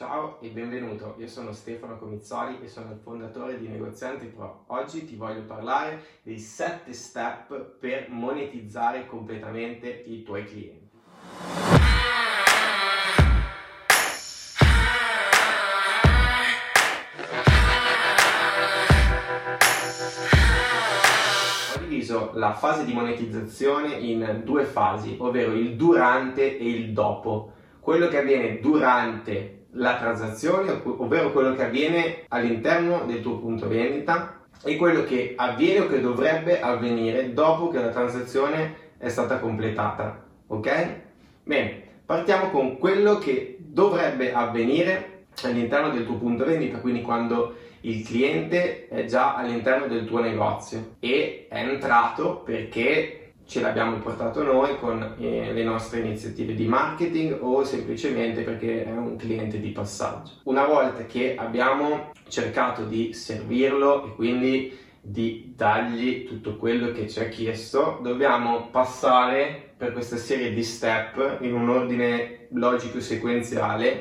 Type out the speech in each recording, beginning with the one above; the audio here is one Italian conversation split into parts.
Ciao e benvenuto, io sono Stefano Comizzoli e sono il fondatore di Negozianti Pro. Oggi ti voglio parlare dei 7 step per monetizzare completamente i tuoi clienti. Ho diviso la fase di monetizzazione in due fasi, ovvero il durante e il dopo. Quello che avviene durante la transazione, ovvero quello che avviene all'interno del tuo punto vendita e quello che avviene o che dovrebbe avvenire dopo che la transazione è stata completata. Ok? Bene, partiamo con quello che dovrebbe avvenire all'interno del tuo punto vendita, quindi quando il cliente è già all'interno del tuo negozio e è entrato perché ce l'abbiamo portato noi con eh, le nostre iniziative di marketing o semplicemente perché è un cliente di passaggio. Una volta che abbiamo cercato di servirlo e quindi di dargli tutto quello che ci ha chiesto, dobbiamo passare per questa serie di step in un ordine logico sequenziale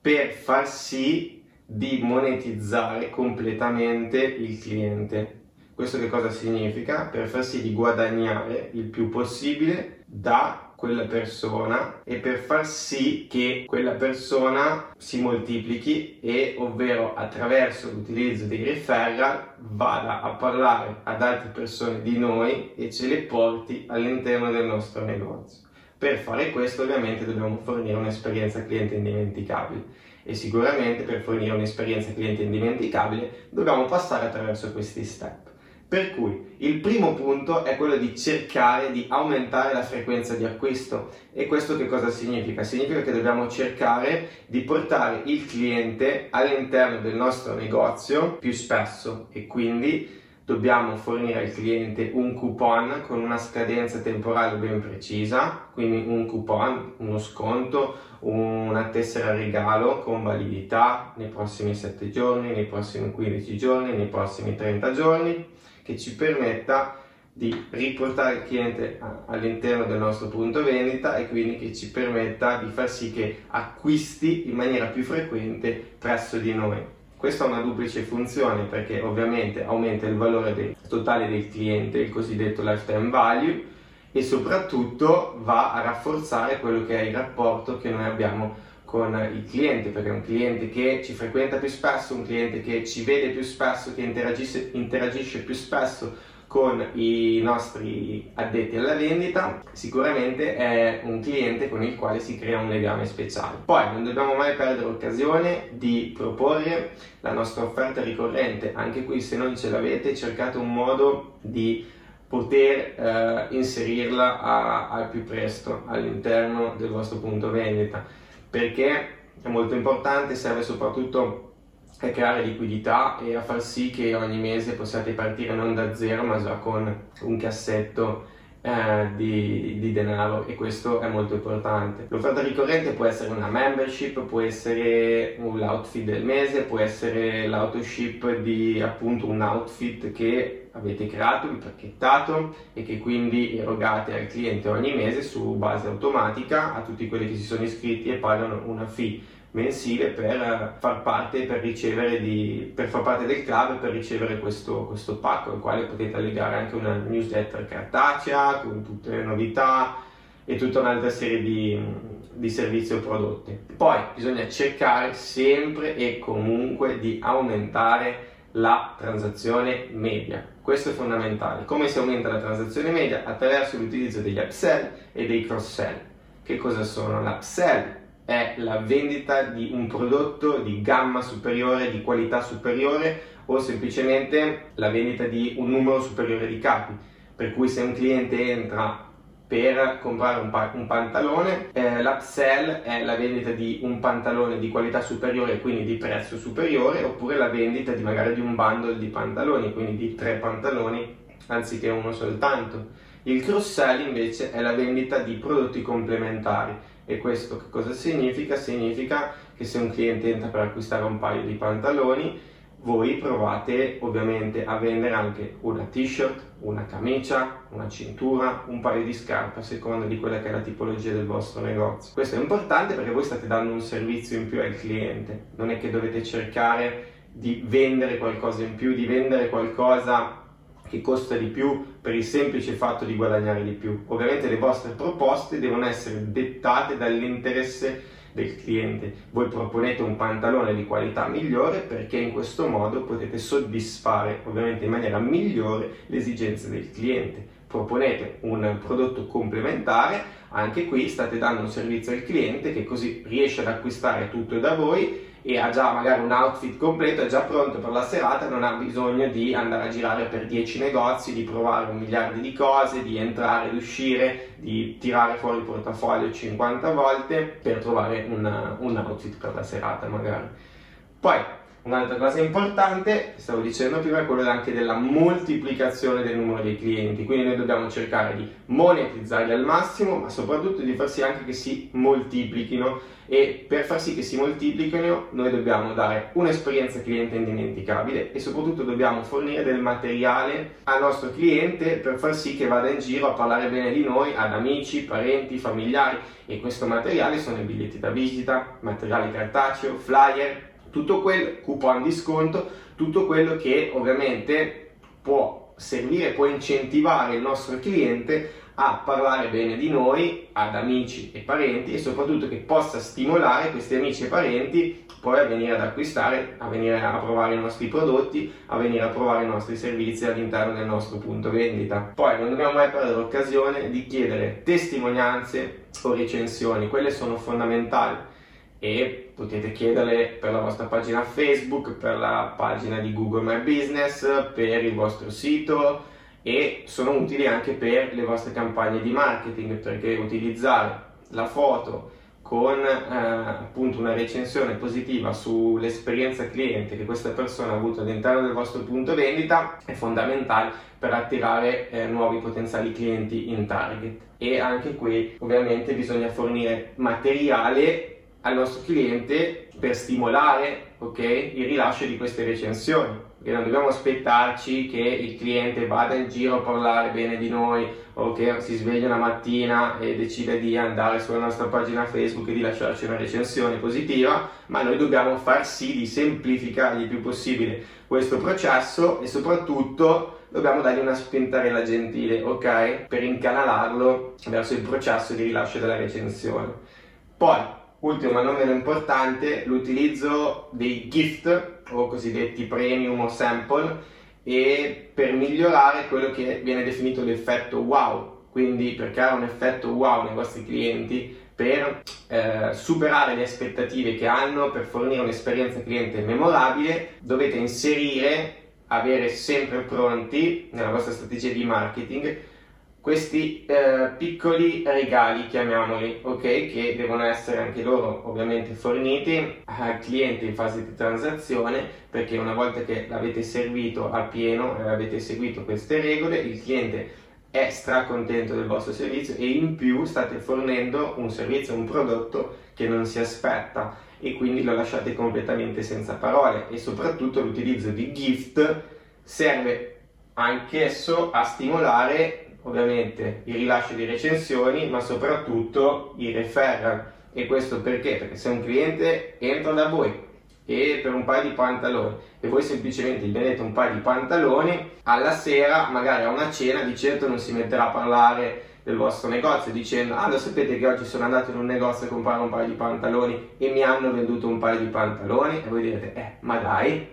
per far sì di monetizzare completamente il cliente. Questo che cosa significa? Per far sì di guadagnare il più possibile da quella persona e per far sì che quella persona si moltiplichi e ovvero attraverso l'utilizzo dei referral vada a parlare ad altre persone di noi e ce le porti all'interno del nostro negozio. Per fare questo ovviamente dobbiamo fornire un'esperienza cliente indimenticabile e sicuramente per fornire un'esperienza cliente indimenticabile dobbiamo passare attraverso questi step. Per cui il primo punto è quello di cercare di aumentare la frequenza di acquisto. E questo che cosa significa? Significa che dobbiamo cercare di portare il cliente all'interno del nostro negozio più spesso. E quindi dobbiamo fornire al cliente un coupon con una scadenza temporale ben precisa, quindi un coupon, uno sconto, una tessera regalo con validità nei prossimi 7 giorni, nei prossimi 15 giorni, nei prossimi 30 giorni che ci permetta di riportare il cliente all'interno del nostro punto vendita e quindi che ci permetta di far sì che acquisti in maniera più frequente presso di noi. Questa è una duplice funzione perché ovviamente aumenta il valore del, totale del cliente, il cosiddetto lifetime value, e soprattutto va a rafforzare quello che è il rapporto che noi abbiamo con il cliente, perché è un cliente che ci frequenta più spesso, un cliente che ci vede più spesso, che interagisce, più spesso con i nostri addetti alla vendita, sicuramente è un cliente con il quale si crea un legame speciale. Poi non dobbiamo mai perdere l'occasione di proporre la nostra offerta ricorrente, anche qui se non ce l'avete cercate un modo di poter eh, inserirla al più presto all'interno del vostro punto vendita perché è molto importante, serve soprattutto a creare liquidità e a far sì che ogni mese possiate partire non da zero ma già con un cassetto eh, di, di, denaro e questo è molto importante. L'offerta ricorrente può essere una membership, può essere l'outfit del mese, può essere l'autoship di appunto un outfit che avete creato, impacchettato e che quindi erogate al cliente ogni mese su base automatica a tutti quelli che si sono iscritti e pagano una fee mensile per far parte, per ricevere di, per far parte del club per ricevere questo, questo pacco al quale potete allegare anche una newsletter cartacea con tutte le novità e tutta un'altra serie di, di servizi o prodotti. Poi bisogna cercare sempre e comunque di aumentare la transazione media. Questo è fondamentale. Come si aumenta la transazione media? Attraverso l'utilizzo degli upsell e dei cross sell. Che cosa sono? L'upsell è la vendita di un prodotto di gamma superiore, di qualità superiore o semplicemente la vendita di un numero superiore di capi. Per cui se un cliente entra per comprare un, pa- un pantalone, eh, l'upsell è la vendita di un pantalone di qualità superiore quindi di prezzo superiore, oppure la vendita di magari di un bundle di pantaloni, quindi di tre pantaloni anziché uno soltanto. Il cross sell invece è la vendita di prodotti complementari e questo che cosa significa? Significa che se un cliente entra per acquistare un paio di pantaloni, voi provate ovviamente a vendere anche una t-shirt, una camicia, una cintura, un paio di scarpe a seconda di quella che è la tipologia del vostro negozio. Questo è importante perché voi state dando un servizio in più al cliente, non è che dovete cercare di vendere qualcosa in più, di vendere qualcosa che costa di più per il semplice fatto di guadagnare di più. Ovviamente le vostre proposte devono essere dettate dall'interesse del cliente. Voi proponete un pantalone di qualità migliore perché in questo modo potete soddisfare ovviamente in maniera migliore le esigenze del cliente. Proponete un prodotto complementare, anche qui state dando un servizio al cliente che così riesce ad acquistare tutto da voi e ha già magari un outfit completo, è già pronto per la serata, non ha bisogno di andare a girare per 10 negozi, di provare un miliardo di cose, di entrare ed uscire, di tirare fuori il portafoglio 50 volte per trovare un, un outfit per la serata magari. Poi Un'altra cosa importante, stavo dicendo prima, è quella anche della moltiplicazione del numero dei clienti, quindi noi dobbiamo cercare di monetizzarli al massimo, ma soprattutto di far sì anche che si moltiplichino. E per far sì che si moltiplichino noi dobbiamo dare un'esperienza cliente indimenticabile e soprattutto dobbiamo fornire del materiale al nostro cliente per far sì che vada in giro a parlare bene di noi ad amici, parenti, familiari. E questo materiale sono i biglietti da visita, materiale cartaceo, flyer, tutto quel coupon di sconto, tutto quello che ovviamente può servire, può incentivare il nostro cliente a parlare bene di noi ad amici e parenti e soprattutto che possa stimolare questi amici e parenti poi a venire ad acquistare, a venire a provare i nostri prodotti, a venire a provare i nostri servizi all'interno del nostro punto vendita. Poi non dobbiamo mai perdere l'occasione di chiedere testimonianze o recensioni, quelle sono fondamentali e potete chiederle per la vostra pagina Facebook, per la pagina di Google My Business, per il vostro sito e sono utili anche per le vostre campagne di marketing perché utilizzare la foto con eh, appunto una recensione positiva sull'esperienza cliente che questa persona ha avuto all'interno del vostro punto vendita è fondamentale per attirare eh, nuovi potenziali clienti in target. E anche qui ovviamente bisogna fornire materiale al nostro cliente per stimolare okay, il rilascio di queste recensioni. Perché non dobbiamo aspettarci che il cliente vada in giro a parlare bene di noi o che si sveglia una mattina e decide di andare sulla nostra pagina Facebook e di lasciarci una recensione positiva, ma noi dobbiamo far sì di semplificare il più possibile questo processo e soprattutto dobbiamo dargli una spintarella gentile, ok? Per incanalarlo verso il processo di rilascio della recensione. Poi, Ultimo ma non meno importante, l'utilizzo dei gift o cosiddetti premium o sample e per migliorare quello che viene definito l'effetto wow, quindi per creare un effetto wow nei vostri clienti, per eh, superare le aspettative che hanno, per fornire un'esperienza cliente memorabile, dovete inserire, avere sempre pronti nella vostra strategia di marketing questi eh, piccoli regali, chiamiamoli, ok, che devono essere anche loro ovviamente forniti al cliente in fase di transazione, perché una volta che l'avete servito a pieno e avete seguito queste regole, il cliente è stracontento del vostro servizio e in più state fornendo un servizio, un prodotto che non si aspetta e quindi lo lasciate completamente senza parole e soprattutto l'utilizzo di gift serve anch'esso a stimolare ovviamente il rilascio di recensioni, ma soprattutto i referral. E questo perché? Perché se un cliente entra da voi e per un paio di pantaloni e voi semplicemente gli vendete un paio di pantaloni, alla sera, magari a una cena, di certo non si metterà a parlare del vostro negozio dicendo ah lo sapete che oggi sono andato in un negozio a comprare un paio di pantaloni e mi hanno venduto un paio di pantaloni e voi direte eh ma dai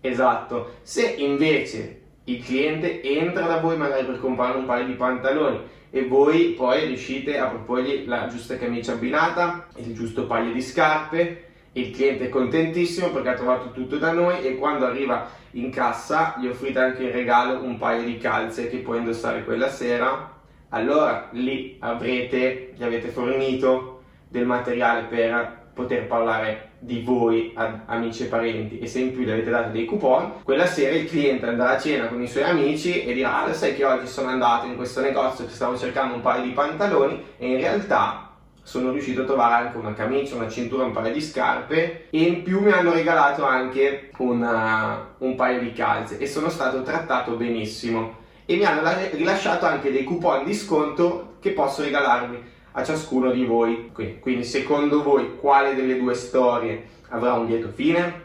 esatto se invece il cliente entra da voi magari per comprare un paio di pantaloni e voi poi riuscite a proporgli la giusta camicia abbinata, il giusto paio di scarpe, il cliente è contentissimo perché ha trovato tutto da noi e quando arriva in cassa gli offrite anche in regalo un paio di calze che può indossare quella sera, allora lì avrete, gli avete fornito del materiale per poter parlare di voi ad amici e parenti e se in più gli avete dato dei coupon, quella sera il cliente andrà a cena con i suoi amici e dirà ah lo sai che oggi sono andato in questo negozio che stavo cercando un paio di pantaloni e in realtà sono riuscito a trovare anche una camicia, una cintura, un paio di scarpe e in più mi hanno regalato anche una, un paio di calze e sono stato trattato benissimo. E mi hanno rilasciato anche dei coupon di sconto che posso regalarvi a ciascuno di voi. Quindi secondo voi quale delle due storie avrà un lieto fine?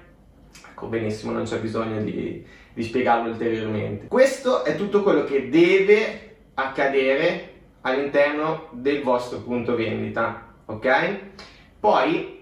Ecco benissimo, non c'è bisogno di, di spiegarlo ulteriormente. Questo è tutto quello che deve accadere all'interno del vostro punto vendita, ok? Poi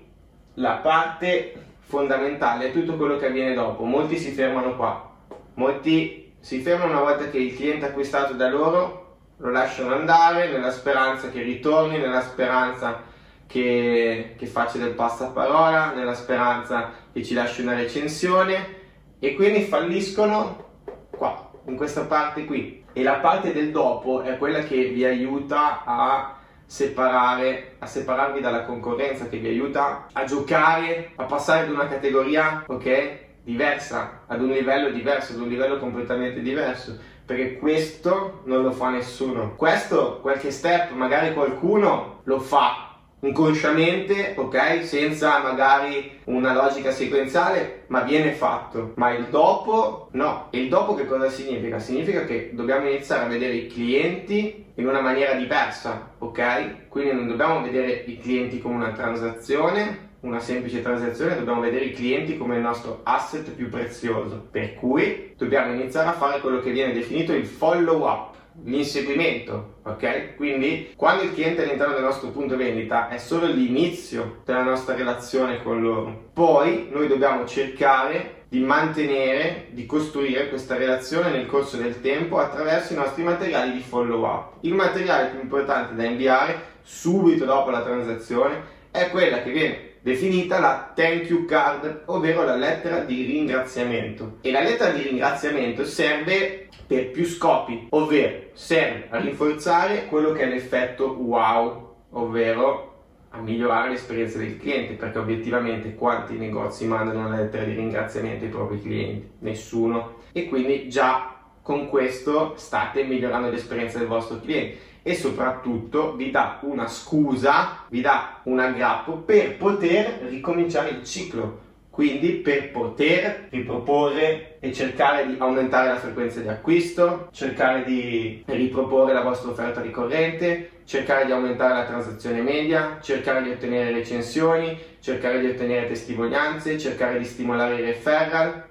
la parte fondamentale è tutto quello che avviene dopo. Molti si fermano qua, molti si fermano una volta che il cliente ha acquistato da loro, lo lasciano andare nella speranza che ritorni, nella speranza che, che faccia del passaparola, nella speranza che ci lasci una recensione e quindi falliscono qua, in questa parte qui e la parte del dopo è quella che vi aiuta a separare, a separarvi dalla concorrenza, che vi aiuta a giocare, a passare ad una categoria, ok? Diversa, ad un livello diverso, ad un livello completamente diverso, perché questo non lo fa nessuno. Questo, qualche step, magari qualcuno lo fa, inconsciamente, ok? Senza magari una logica sequenziale, ma viene fatto. Ma il dopo no. E il dopo che cosa significa? Significa che dobbiamo iniziare a vedere i clienti in una maniera diversa, ok? Quindi non dobbiamo vedere i clienti come una transazione, una semplice transazione, dobbiamo vedere i clienti come il nostro asset più prezioso. Per cui dobbiamo iniziare a fare quello che viene definito il follow up l'inseguimento, ok? Quindi quando il cliente è all'interno del nostro punto vendita è solo l'inizio della nostra relazione con loro. Poi noi dobbiamo cercare di mantenere, di costruire questa relazione nel corso del tempo attraverso i nostri materiali di follow up. Il materiale più importante da inviare subito dopo la transazione è quella che viene definita la thank you card, ovvero la lettera di ringraziamento. E la lettera di ringraziamento serve per più scopi, ovvero serve a rinforzare quello che è l'effetto wow, ovvero a migliorare l'esperienza del cliente, perché obiettivamente quanti negozi mandano una lettera di ringraziamento ai propri clienti? Nessuno. E quindi già con questo state migliorando l'esperienza del vostro cliente e soprattutto vi dà una scusa, vi dà un aggrappo per poter ricominciare il ciclo. Quindi per poter riproporre e cercare di aumentare la frequenza di acquisto, cercare di riproporre la vostra offerta ricorrente, cercare di aumentare la transazione media, cercare di ottenere recensioni, cercare di ottenere testimonianze, cercare di stimolare i referral,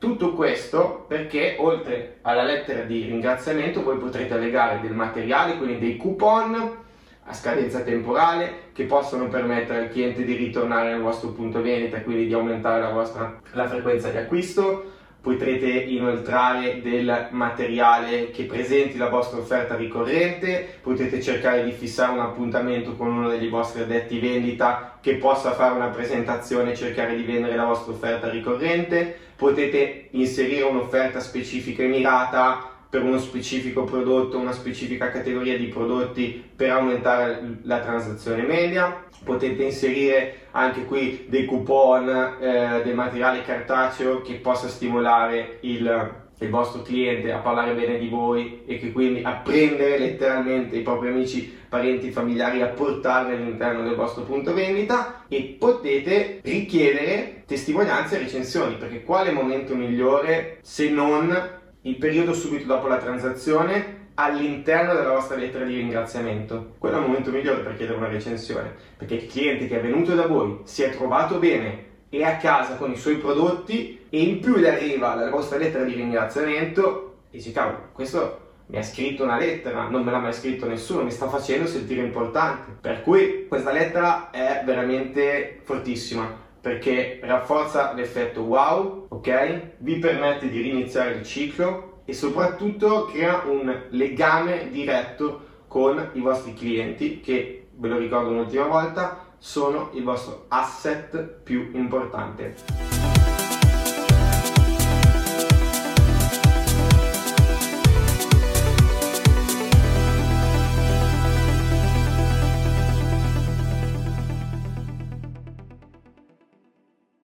tutto questo perché oltre alla lettera di ringraziamento voi potrete allegare del materiale, quindi dei coupon a scadenza temporale che possono permettere al cliente di ritornare nel vostro punto vendita e quindi di aumentare la vostra la frequenza di acquisto. Potrete inoltrare del materiale che presenti la vostra offerta ricorrente, potete cercare di fissare un appuntamento con uno degli vostri addetti vendita che possa fare una presentazione e cercare di vendere la vostra offerta ricorrente, potete inserire un'offerta specifica e mirata per uno specifico prodotto, una specifica categoria di prodotti per aumentare la transazione media. Potete inserire anche qui dei coupon, eh, del materiale cartaceo che possa stimolare il, il vostro cliente a parlare bene di voi e che quindi a prendere letteralmente i propri amici, parenti, familiari, a portarli all'interno del vostro punto vendita e potete richiedere testimonianze e recensioni perché quale momento migliore se non il periodo subito dopo la transazione all'interno della vostra lettera di ringraziamento. Quello è il momento migliore per chiedere una recensione perché il cliente che è venuto da voi si è trovato bene è a casa con i suoi prodotti e in più gli arriva la vostra lettera di ringraziamento e dice cavolo questo mi ha scritto una lettera, non me l'ha mai scritto nessuno, mi sta facendo sentire importante. Per cui questa lettera è veramente fortissima perché rafforza l'effetto wow, ok? Vi permette di riniziare il ciclo e soprattutto crea un legame diretto con i vostri clienti che, ve lo ricordo un'ultima volta, sono il vostro asset più importante.